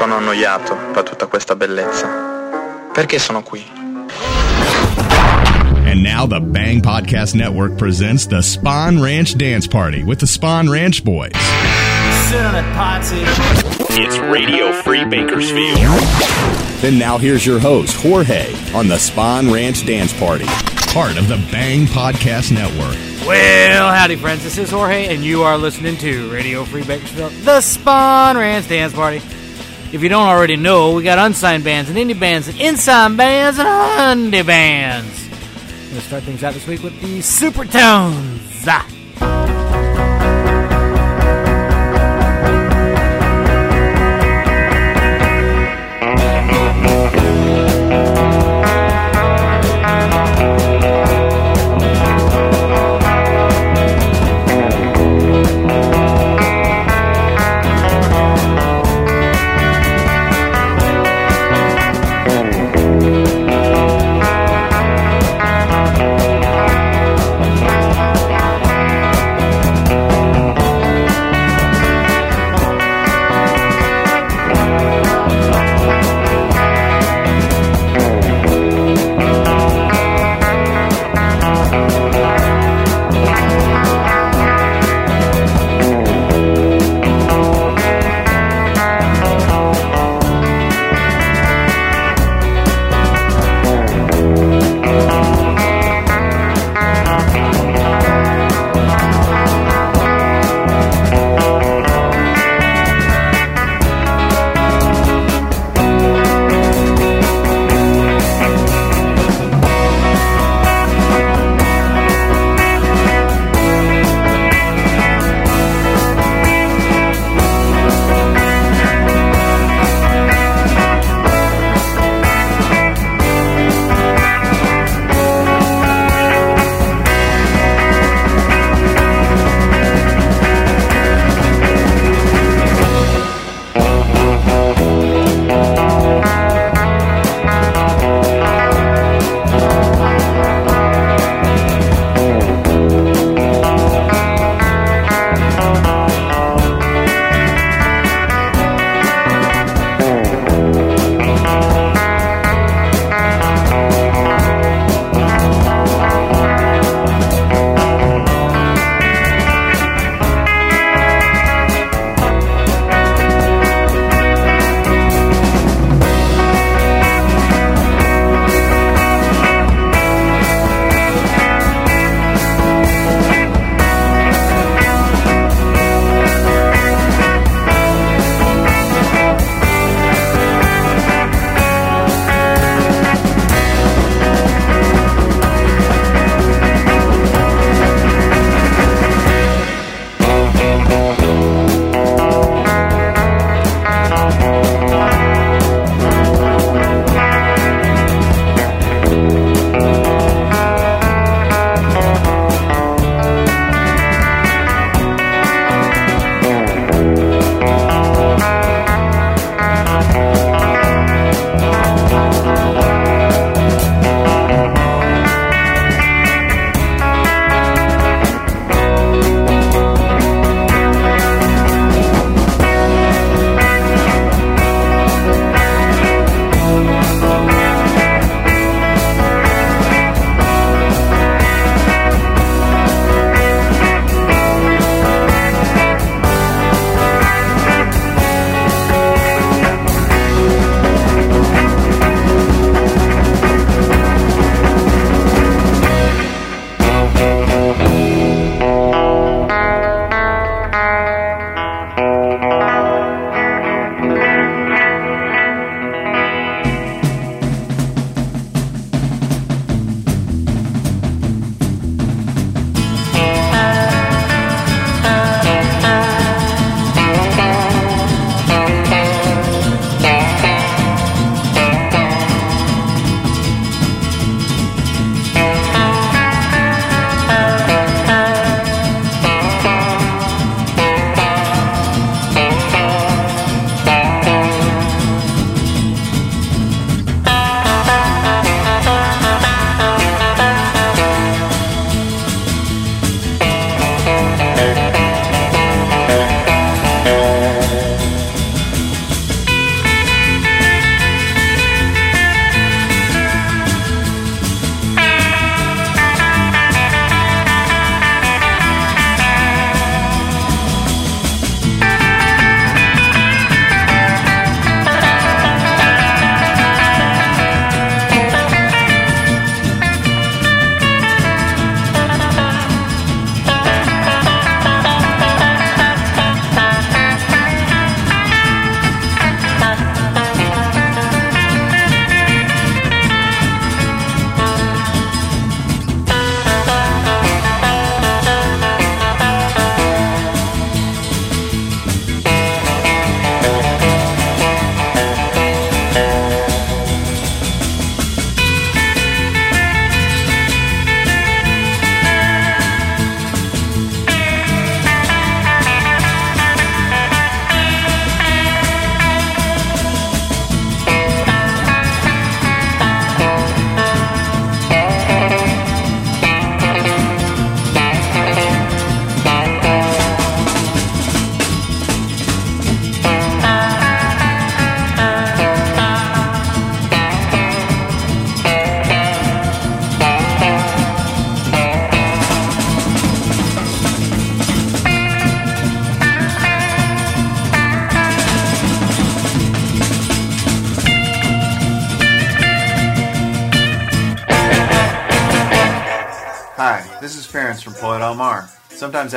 Sono annoiato da tutta questa bellezza. Perché sono qui? And now the Bang Podcast Network presents the Spawn Ranch Dance Party with the Spawn Ranch Boys. Sit on it, Potsy. It's Radio Free Bakersfield. Then now here's your host, Jorge, on the Spawn Ranch Dance Party, part of the Bang Podcast Network. Well, howdy, friends. This is Jorge, and you are listening to Radio Free Bakersfield, the Spawn Ranch Dance Party. If you don't already know, we got unsigned bands and indie bands and insigned bands and undie bands. I'm going to start things out this week with the Supertones.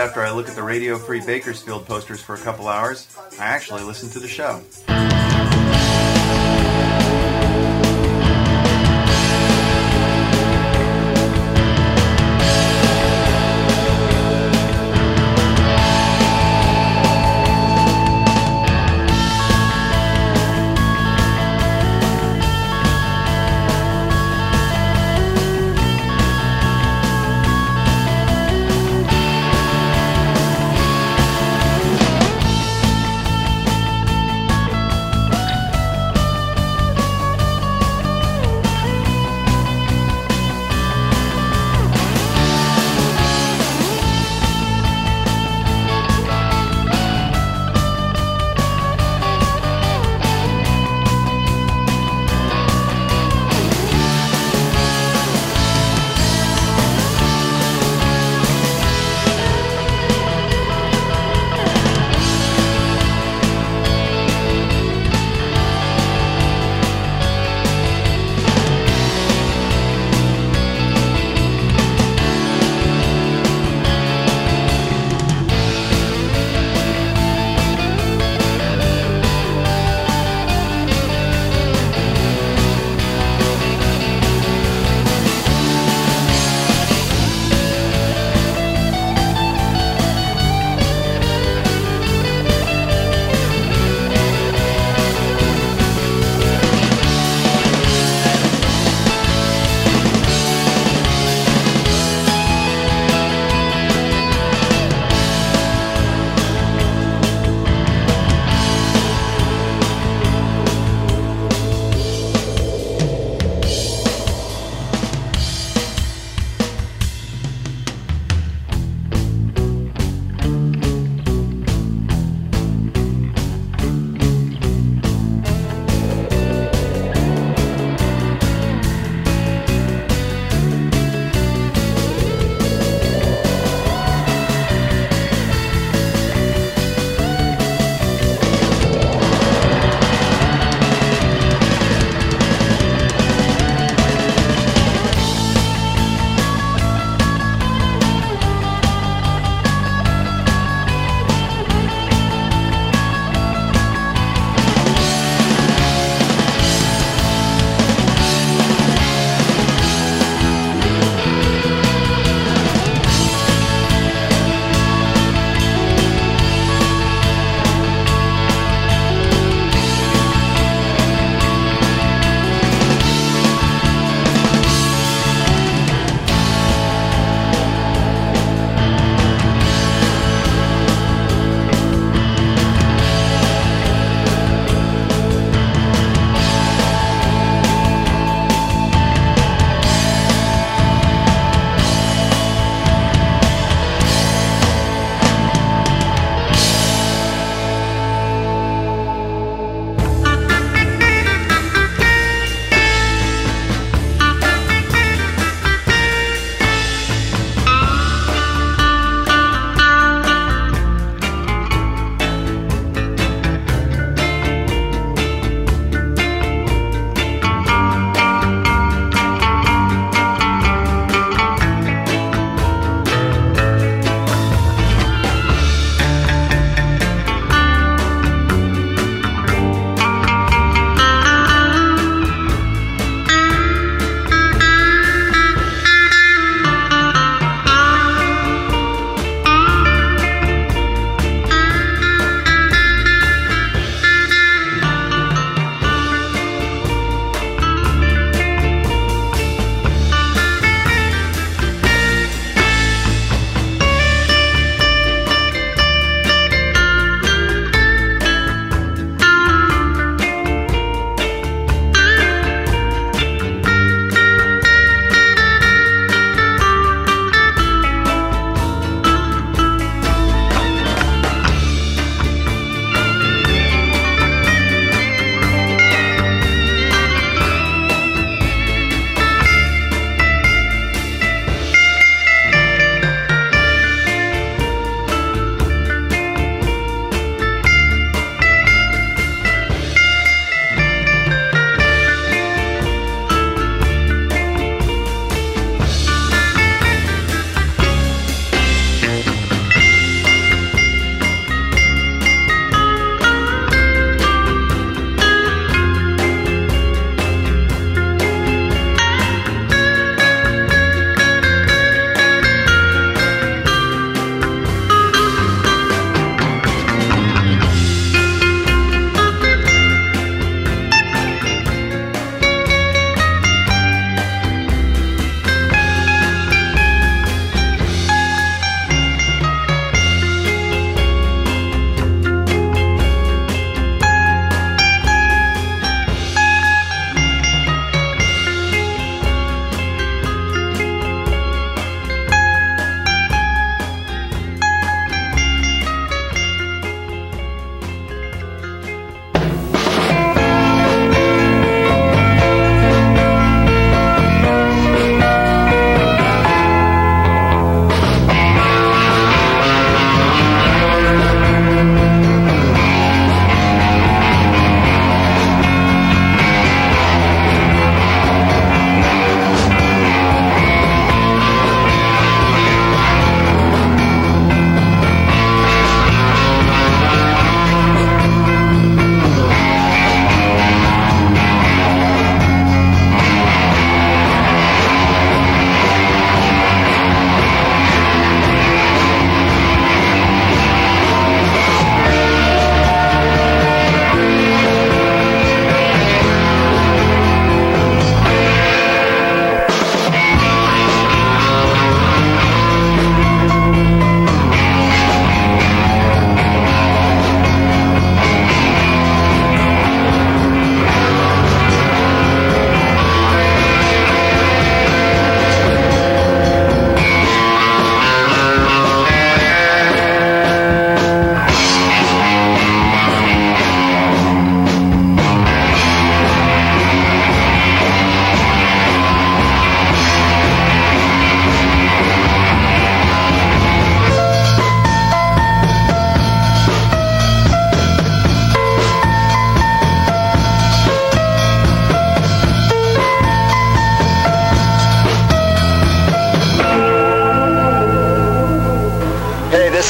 After I look at the Radio Free Bakersfield posters for a couple hours, I actually listen to the show.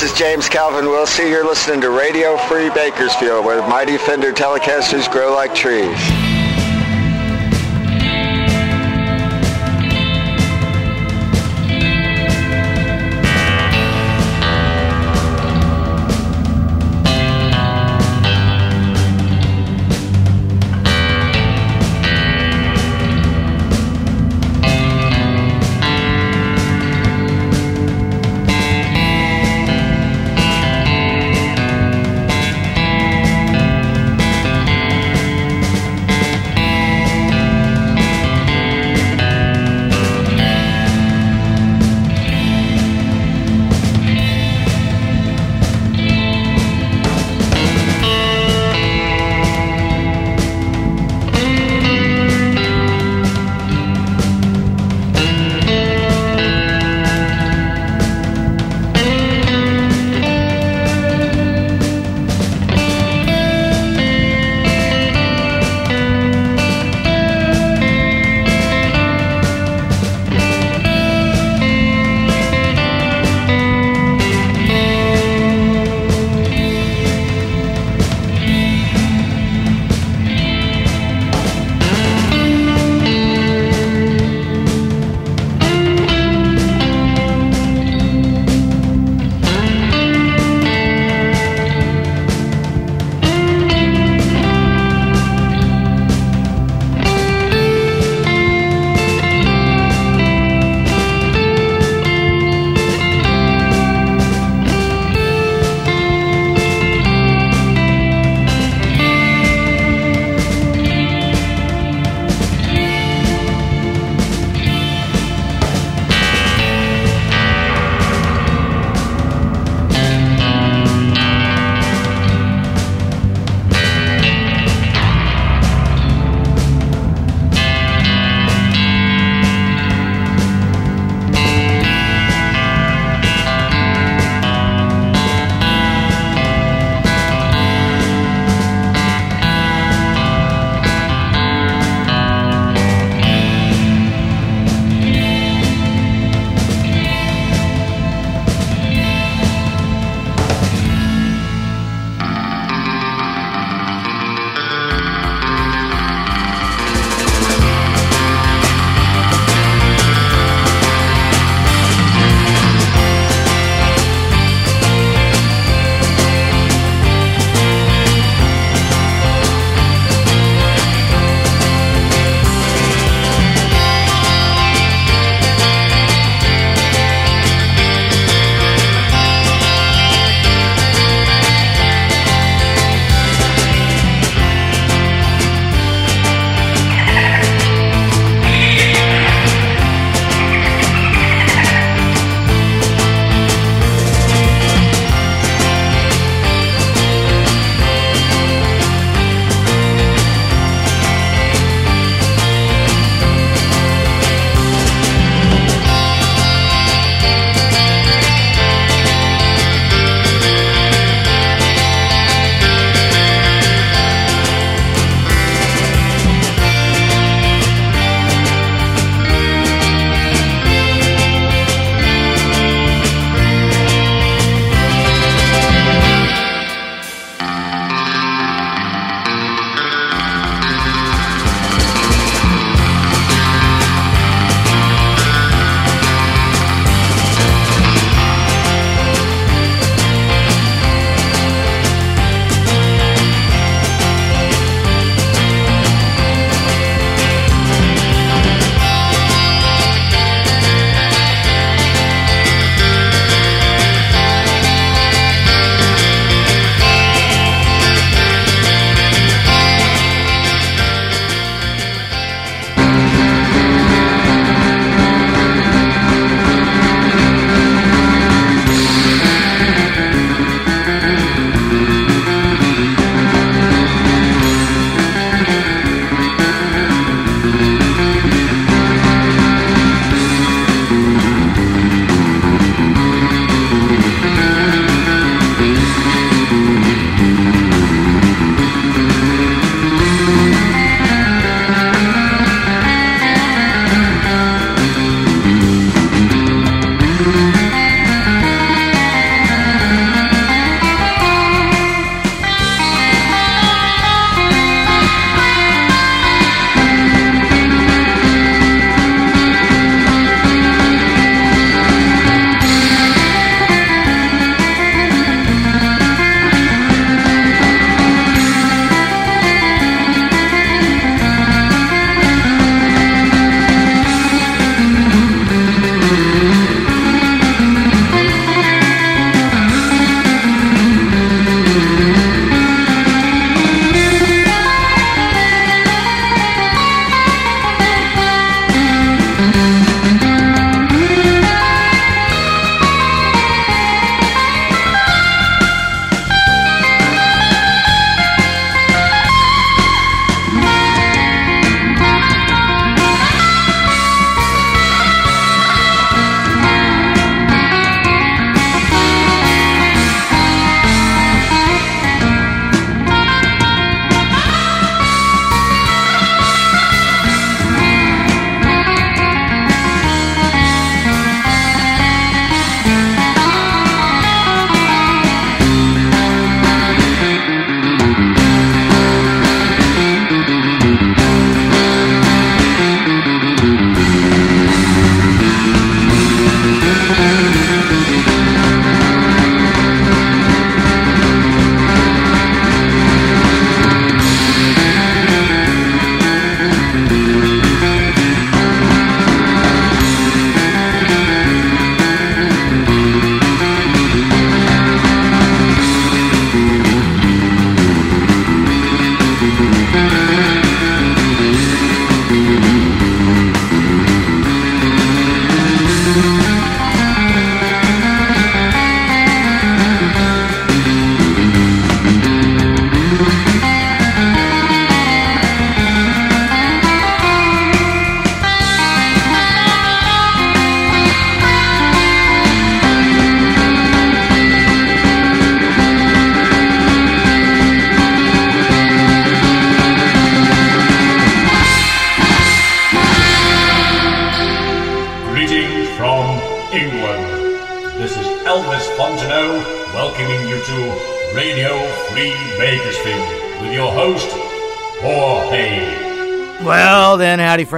This is James Calvin Wilson. You're listening to Radio Free Bakersfield, where mighty Fender Telecasters grow like trees.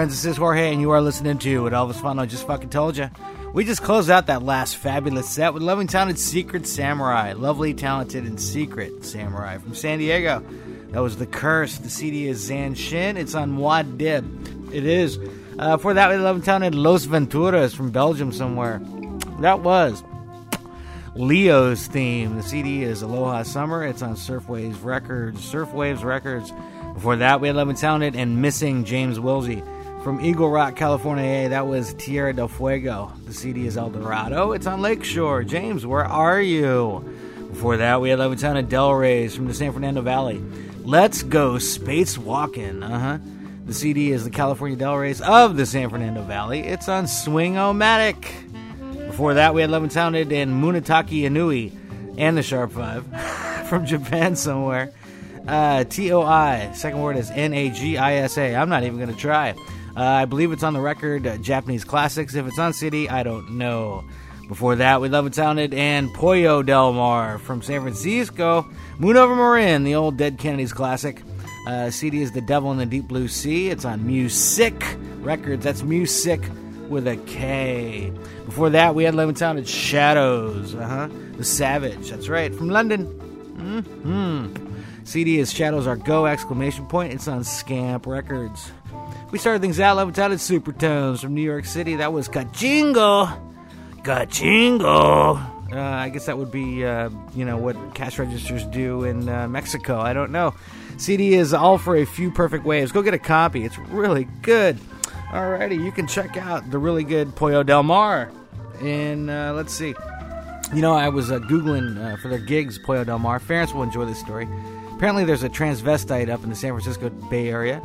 Friends. This is Jorge, and you are listening to what Elvis Fano just fucking told you. We just closed out that last fabulous set with loving talented Secret Samurai. Lovely, talented, and secret samurai from San Diego. That was The Curse. The CD is Zan Shin. It's on Wad Dib. It is. Uh, for that, we love talented Los Venturas from Belgium somewhere. That was Leo's theme. The CD is Aloha Summer. It's on Surfwaves Records. Surfwaves Records. Before that, we had Love and Sounded and Missing James Wilsey. From Eagle Rock, California, that was Tierra del Fuego. The CD is El Dorado. It's on Lakeshore. James, where are you? Before that, we had Love and Del Reyes from the San Fernando Valley. Let's go space walking. Uh huh. The CD is the California Del Reyes of the San Fernando Valley. It's on Swing-O-Matic. Before that, we had Love and and Munetake Inui and the Sharp Five from Japan somewhere. Uh, T O I. Second word is N A G I S A. I'm not even going to try. Uh, I believe it's on the record uh, Japanese Classics. If it's on CD, I don't know. Before that, we Love It Sounded and Pollo Del Mar from San Francisco. Moon Over Marin, the old Dead Kennedys classic. Uh, CD is The Devil in the Deep Blue Sea. It's on Musick Records. That's Music with a K. Before that, we had Love Sounded Shadows. Uh huh. The Savage. That's right. From London. Hmm. CD is Shadows Are Go! Exclamation point. It's on Scamp Records. We started things out Love and Sounded Supertones from New York City. That was Kachingo. Kachingo. Uh, I guess that would be, uh, you know, what cash registers do in uh, Mexico. I don't know. CD is all for a few perfect waves. Go get a copy. It's really good. Alrighty, you can check out the really good Pollo Del Mar. And uh, let's see. You know, I was uh, Googling uh, for their gigs, Pollo Del Mar. Ference will enjoy this story. Apparently, there's a transvestite up in the San Francisco Bay Area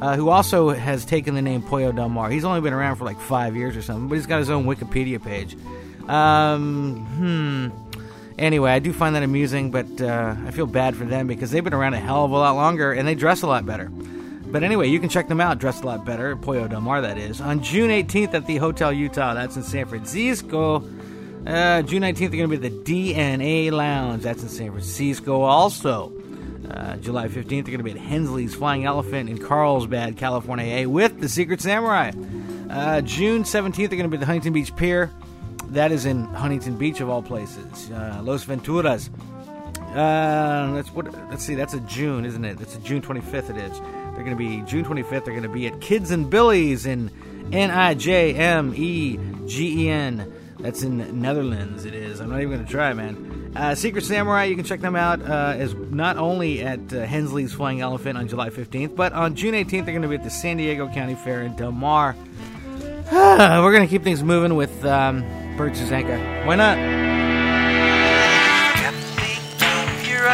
uh, who also has taken the name Pollo Del Mar. He's only been around for like five years or something, but he's got his own Wikipedia page. Um, hmm. Anyway, I do find that amusing, but uh, I feel bad for them because they've been around a hell of a lot longer and they dress a lot better. But anyway, you can check them out, dressed a lot better, Pollo Del Mar, that is, on June 18th at the Hotel Utah. That's in San Francisco. Uh, June 19th, they're going to be at the DNA Lounge. That's in San Francisco also. Uh, July 15th, they're going to be at Hensley's Flying Elephant in Carlsbad, California, with the Secret Samurai. Uh, June 17th, they're going to be at the Huntington Beach Pier. That is in Huntington Beach, of all places. Uh, Los Venturas. Uh, let's what? Let's see. That's a June, isn't it? It's a June 25th. It is. They're going to be June 25th. They're going to be at Kids and Billy's in N I J M E G E N. That's in Netherlands. It is. I'm not even going to try, man. Uh, Secret Samurai. You can check them out uh, as not only at uh, Hensley's Flying Elephant on July 15th, but on June 18th they're going to be at the San Diego County Fair in Del Mar. We're going to keep things moving with um, Bert Susanka. Why not? Keep your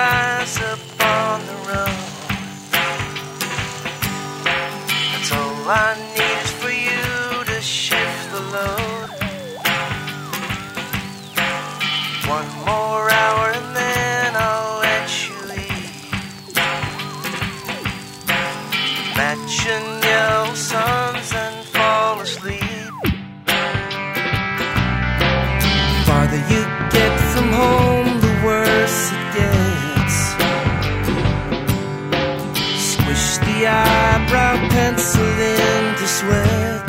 sweat.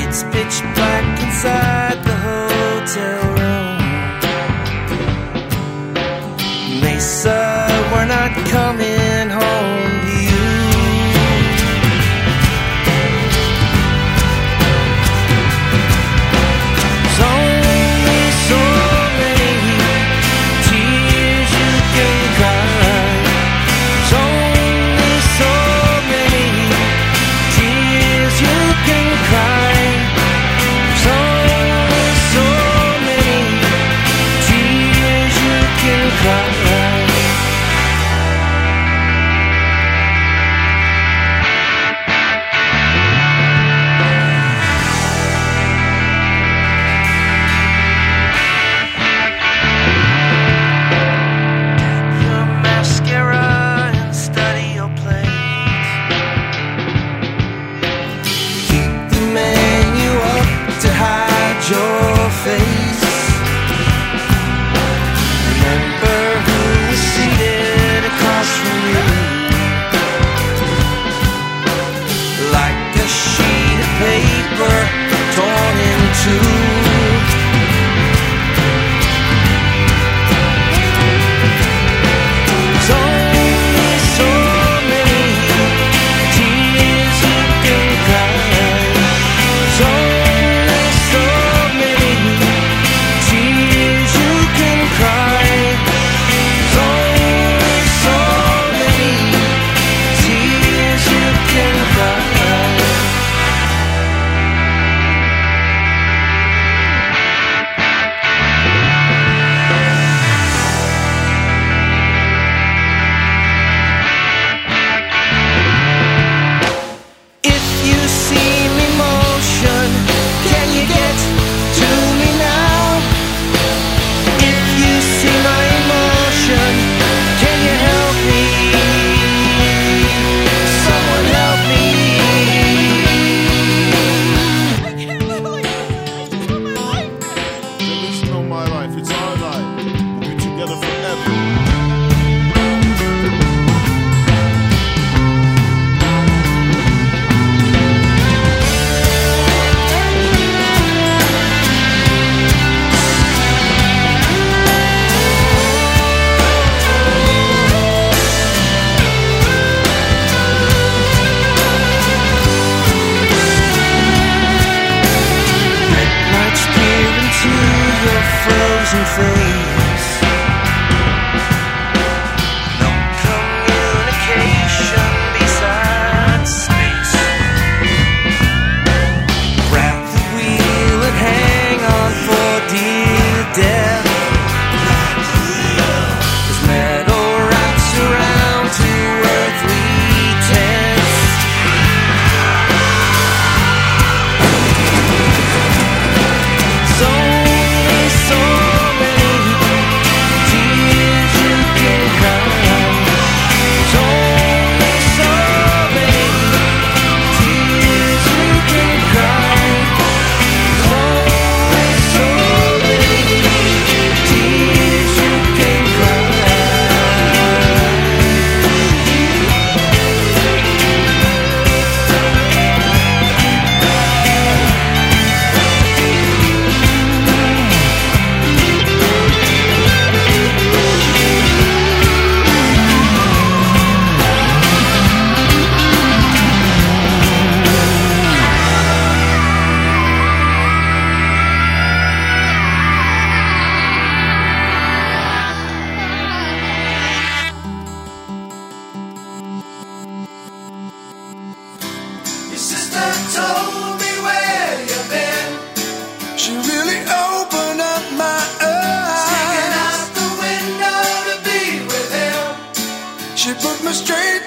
It's pitch black inside the hotel me straight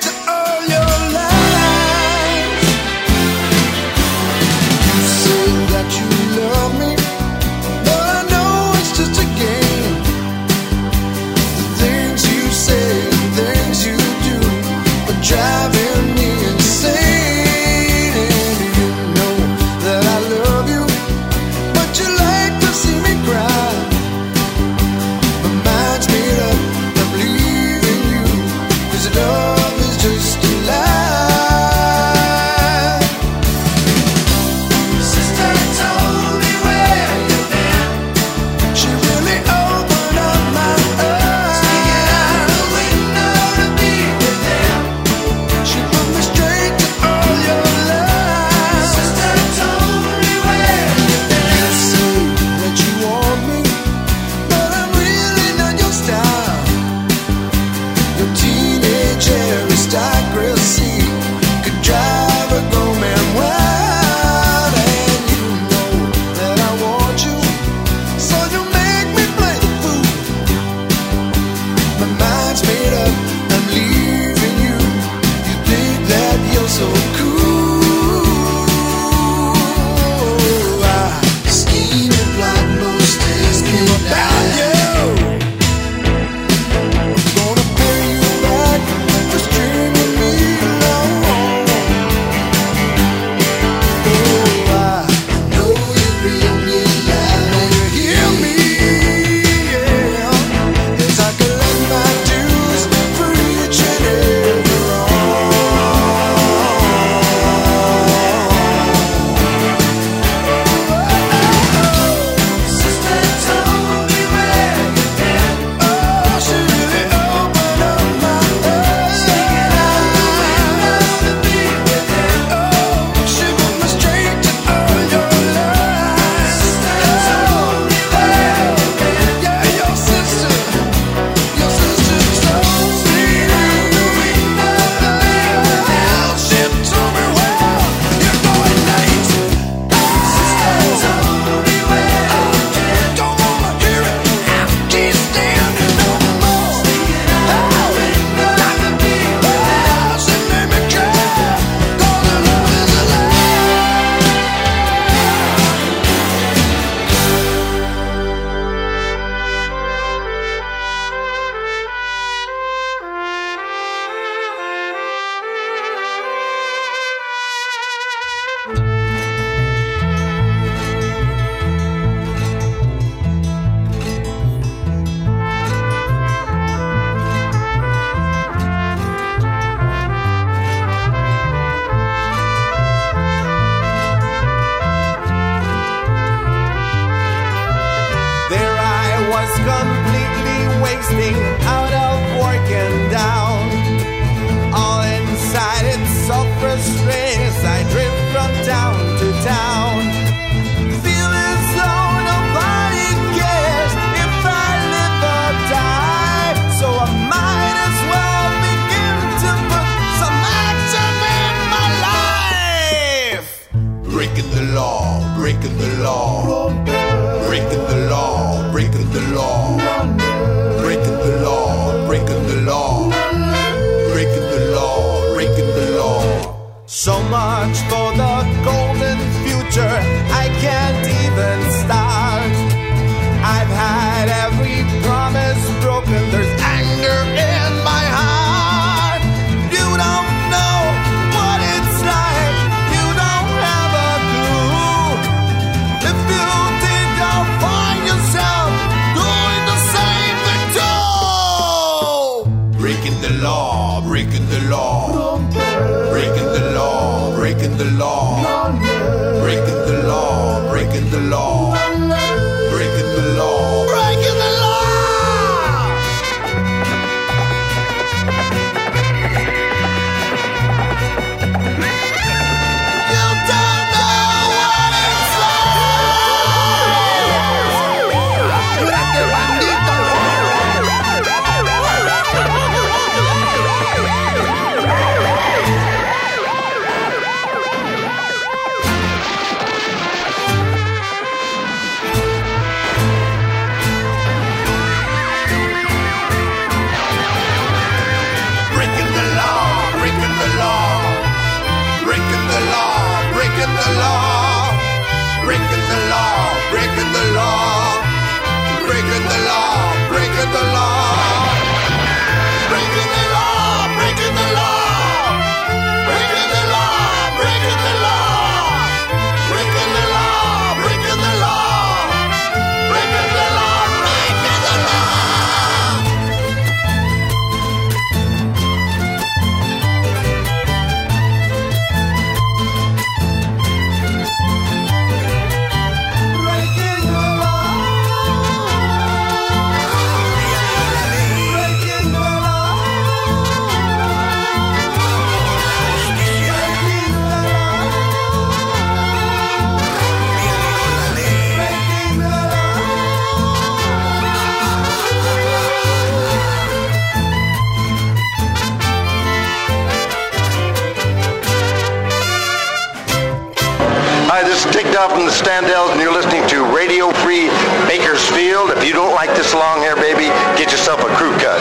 Hi, this is Dick Dodd from the Standells, and you're listening to Radio Free Bakersfield. If you don't like this long hair, baby, get yourself a crew cut.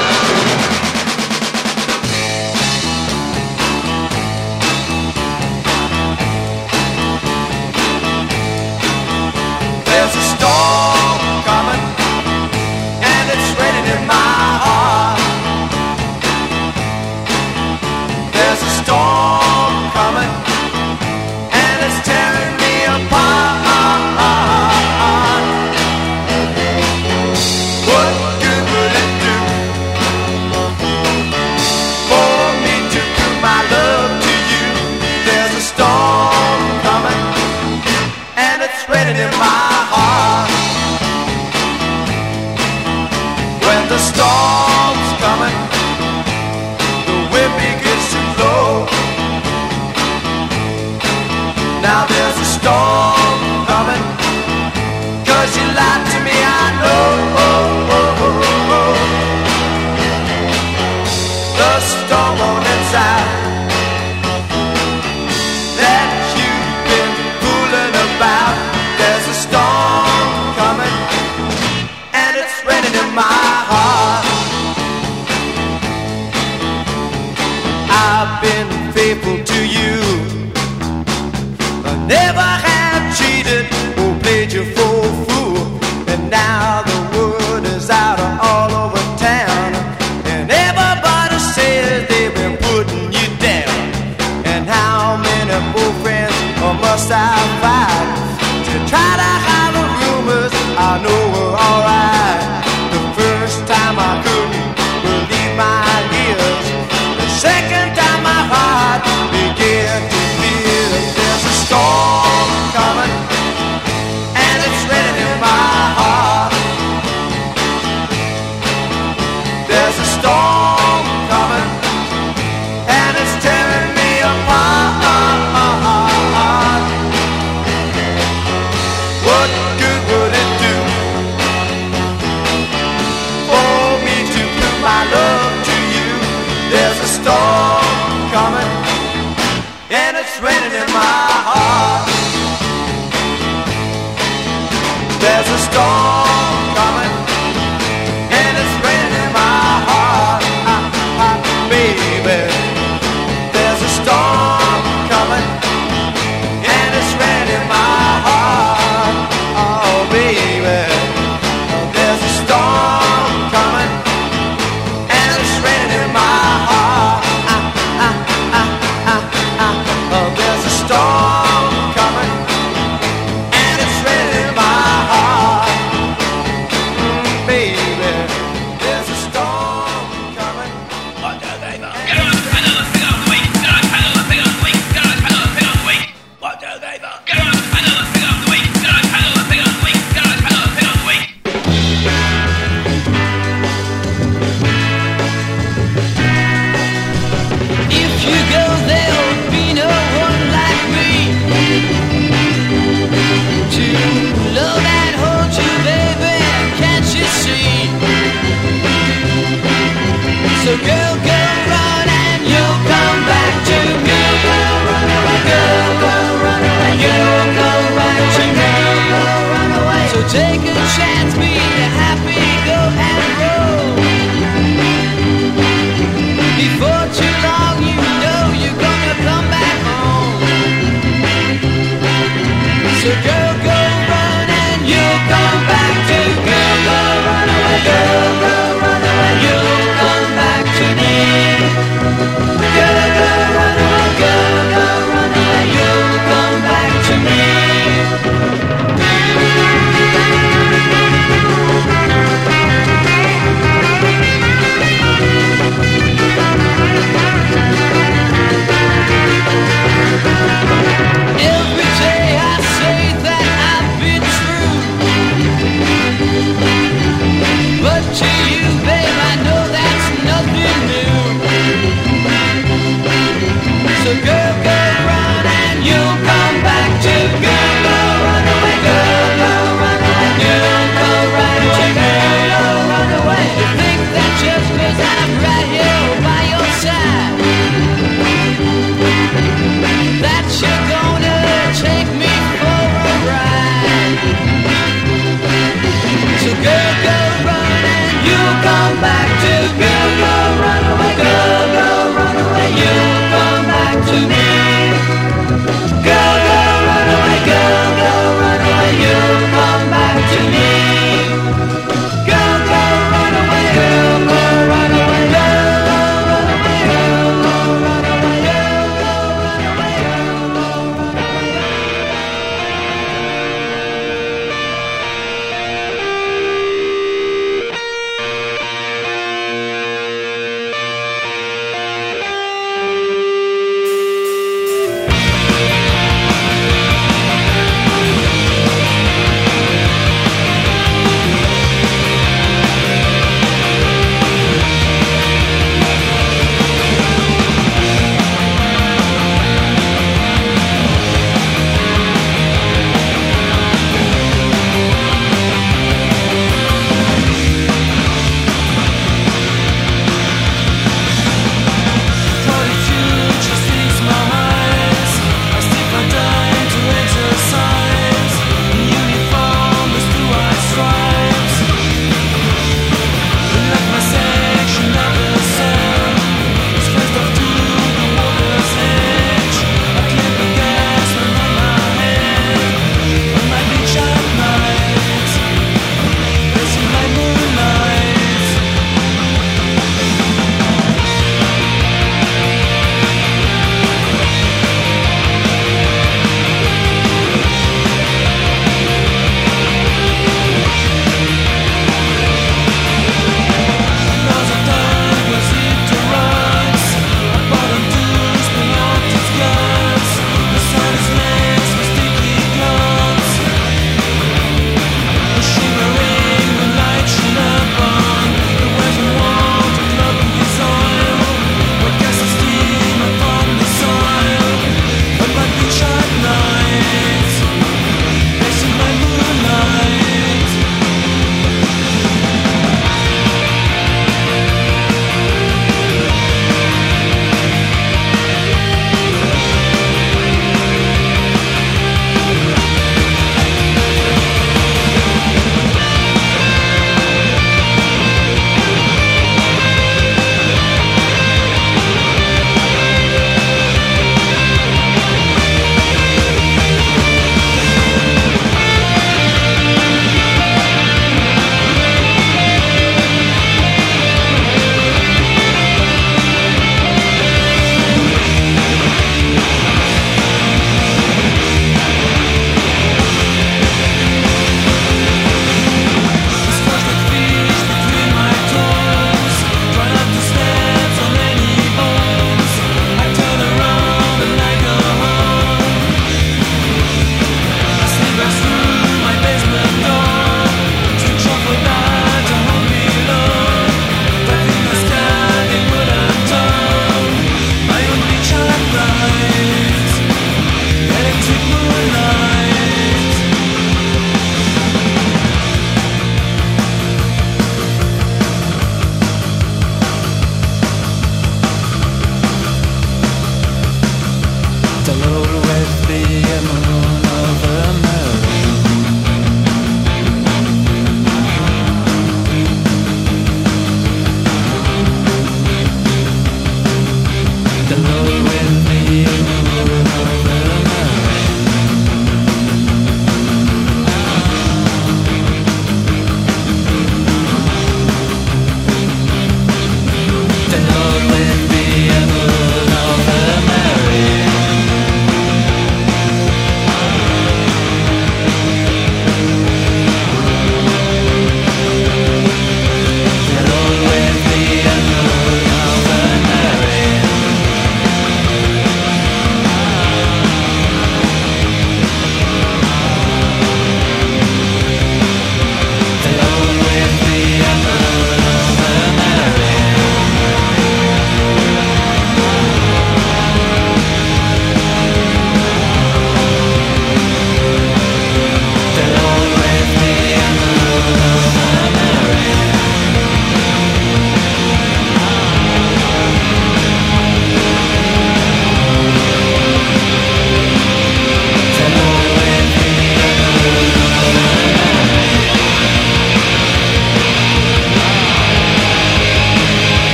There's a storm coming, and it's raining in my heart.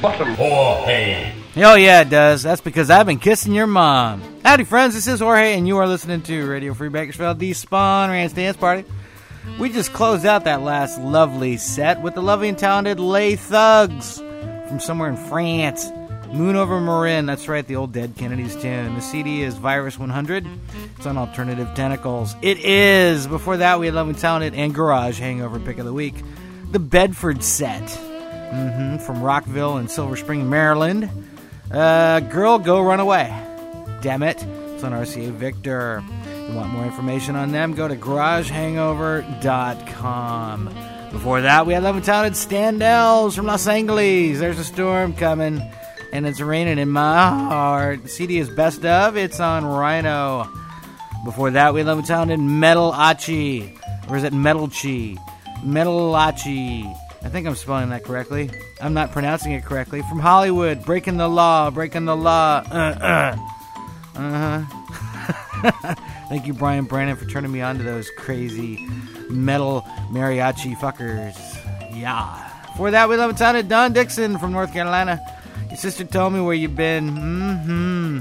Bottom. Jorge. Hell yeah, it does. That's because I've been kissing your mom. Howdy, friends. This is Jorge, and you are listening to Radio Free Bakersfield, the Spahn Ranch Dance Party. We just closed out that last lovely set with the lovely and talented Les Thugs from somewhere in France. Moon over Marin, that's right, the old Dead Kennedys tune. The CD is Virus 100. It's on Alternative Tentacles. It is. Before that, we had Lovely and Talented and Garage Hangover Pick of the Week. The Bedford set hmm from Rockville and Silver Spring, Maryland. Uh, Girl, Go Run Away. Damn it. It's on RCA Victor. You want more information on them? Go to garagehangover.com. Before that, we had Love and Talented Standells from Los Angeles. There's a storm coming, and it's raining in my heart. The CD is Best Of. It's on Rhino. Before that, we had Love and Talented Metal Achi. Or is it Metal Chi? Metal Achi. I think I'm spelling that correctly. I'm not pronouncing it correctly. From Hollywood, breaking the law, breaking the law. Uh uh. Uh huh. Thank you, Brian Brandon, for turning me on to those crazy metal mariachi fuckers. Yeah. For that, we love and talented Don Dixon from North Carolina. Your sister told me where you've been. Mm-hmm.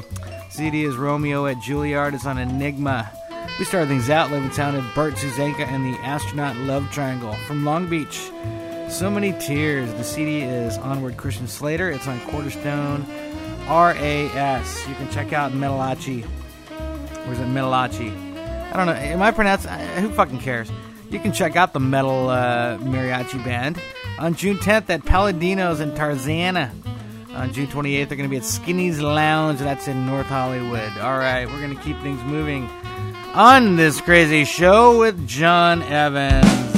CD is Romeo at Juilliard. It's on Enigma. We started things out, living talented Bert Susanka and the Astronaut Love Triangle from Long Beach. So many tears. The CD is Onward Christian Slater. It's on Quarterstone RAS. You can check out Metalachi. Or is it Metalachi? I don't know. Am I pronouncing? Who fucking cares? You can check out the metal uh, mariachi band on June 10th at Paladinos in Tarzana. On June 28th, they're going to be at Skinny's Lounge. That's in North Hollywood. All right, we're going to keep things moving on this crazy show with John Evans.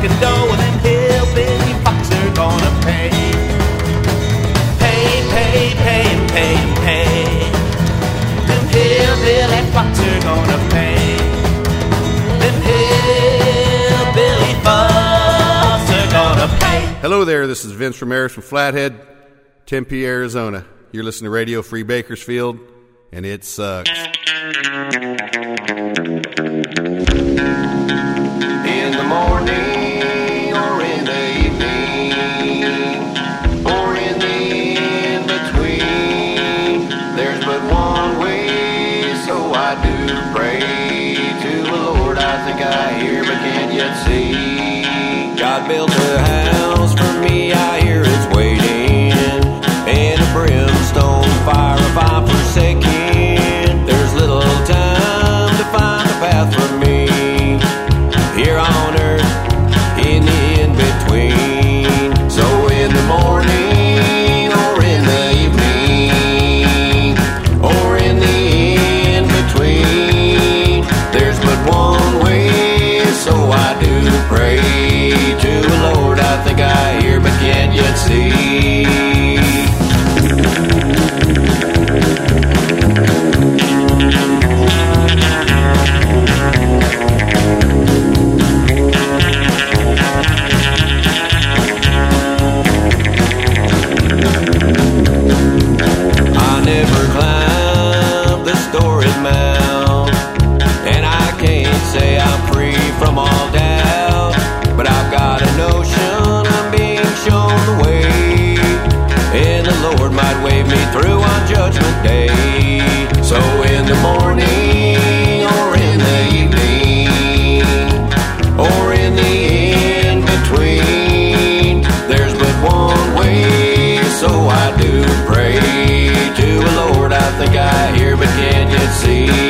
then are gonna pay. Pay, pay, pay, pay, pay. Fucks are gonna pay. Hello there, this is Vince Ramirez from Flathead, Tempe, Arizona. You're listening to Radio Free Bakersfield, and it sucks. see.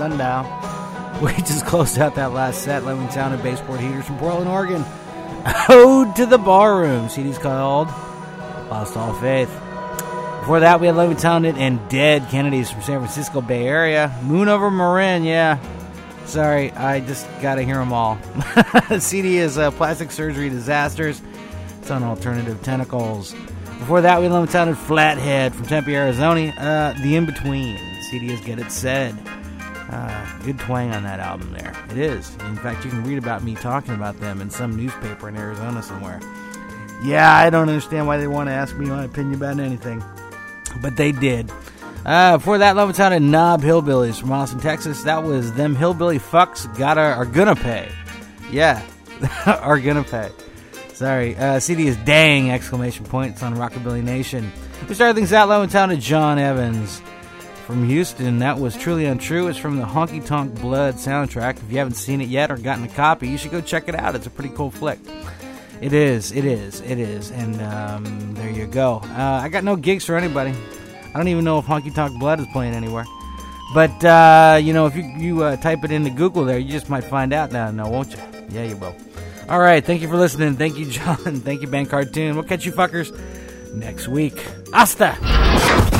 Sundial. We just closed out that last set. Sound and Baseport Heaters from Portland, Oregon. Ode to the Ballroom. CD's called Lost All Faith. Before that, we had Sounded and Dead Kennedys from San Francisco Bay Area. Moon over Marin, yeah. Sorry, I just gotta hear them all. CD is uh, Plastic Surgery Disasters. It's on Alternative Tentacles. Before that, we had Lemon Sounded Flathead from Tempe, Arizona. Uh, the In Between. CD is Get It Said. Uh, good twang on that album there. It is. In fact, you can read about me talking about them in some newspaper in Arizona somewhere. Yeah, I don't understand why they want to ask me my opinion about anything. But they did. Uh, before that, Love Town and Knob Hillbillies from Austin, Texas. That was them hillbilly fucks gotta are gonna pay. Yeah, are gonna pay. Sorry. Uh, CD is dang exclamation points on Rockabilly Nation. We started things out low in town to John Evans from Houston. That was truly untrue. It's from the Honky Tonk Blood soundtrack. If you haven't seen it yet or gotten a copy, you should go check it out. It's a pretty cool flick. It is, it is, it is, and um, there you go. Uh, I got no gigs for anybody. I don't even know if Honky Tonk Blood is playing anywhere. But uh, you know, if you you uh, type it into Google, there, you just might find out now, now, won't you? Yeah, you will. All right, thank you for listening. Thank you, John. Thank you, Ben Cartoon. We'll catch you fuckers next week. Hasta.